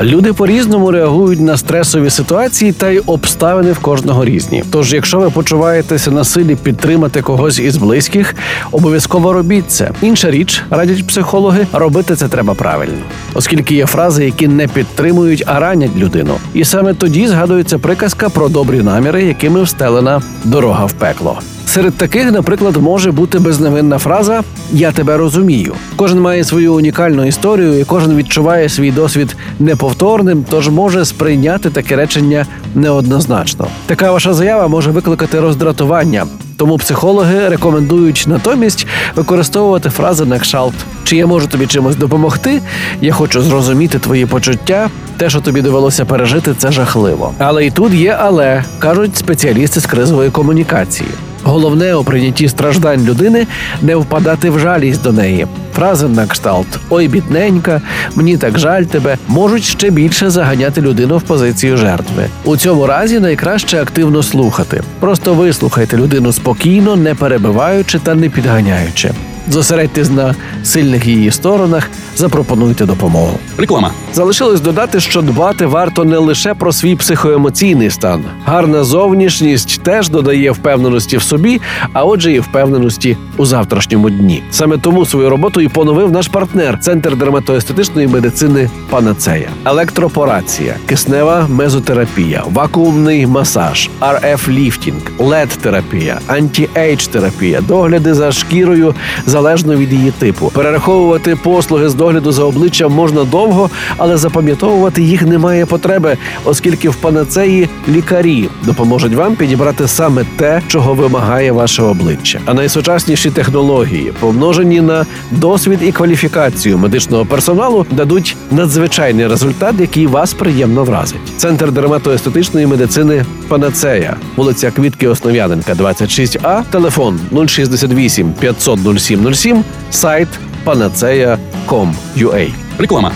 Люди по-різному реагують на стресові ситуації та й обставини в кожного різні. Тож, якщо ви почуваєтеся на силі підтримати когось із близьких, обов'язково робіть це. Інша річ, радять психологи, робити це треба правильно, оскільки є фрази, які не підтримують, а ранять людину. І саме тоді згадується приказка про добрі наміри, якими встелена дорога в пекло. Серед таких, наприклад, може бути безневинна фраза Я тебе розумію. Кожен має свою унікальну історію, і кожен відчуває свій досвід неповторним, тож може сприйняти таке речення неоднозначно. Така ваша заява може викликати роздратування. Тому психологи рекомендують натомість використовувати фрази на кшалт чи я можу тобі чимось допомогти? Я хочу зрозуміти твої почуття. Те, що тобі довелося пережити, це жахливо. Але і тут є, але кажуть спеціалісти з кризової комунікації. Головне у прийнятті страждань людини не впадати в жалість до неї. Фрази на кшталт Ой, бідненька, мені так жаль тебе можуть ще більше заганяти людину в позицію жертви. У цьому разі найкраще активно слухати. Просто вислухайте людину спокійно, не перебиваючи та не підганяючи. Зосередьтесь на сильних її сторонах, запропонуйте допомогу. Реклама. Залишилось додати, що дбати варто не лише про свій психоемоційний стан. Гарна зовнішність теж додає впевненості в собі, а отже, і впевненості у завтрашньому дні. Саме тому свою роботу і поновив наш партнер Центр дерматоестетичної медицини Панацея, електропорація, киснева мезотерапія, вакуумний масаж, RF ліфтінг, LED терапія anti-age терапія, догляди за шкірою залежно від її типу. Перераховувати послуги з догляду за обличчям можна довго, але запам'ятовувати їх немає потреби, оскільки в панацеї лікарі допоможуть вам підібрати саме те, чого вимагає ваше обличчя. А найсучасніші технології, помножені на досвід і кваліфікацію медичного персоналу, дадуть надзвичайний результат, який вас приємно вразить. Центр дерматоестетичної медицини Панацея, вулиця Квітки Основ'яненка, 26А, телефон 068 500 0707, сайт panacea.com.ua. Реклама.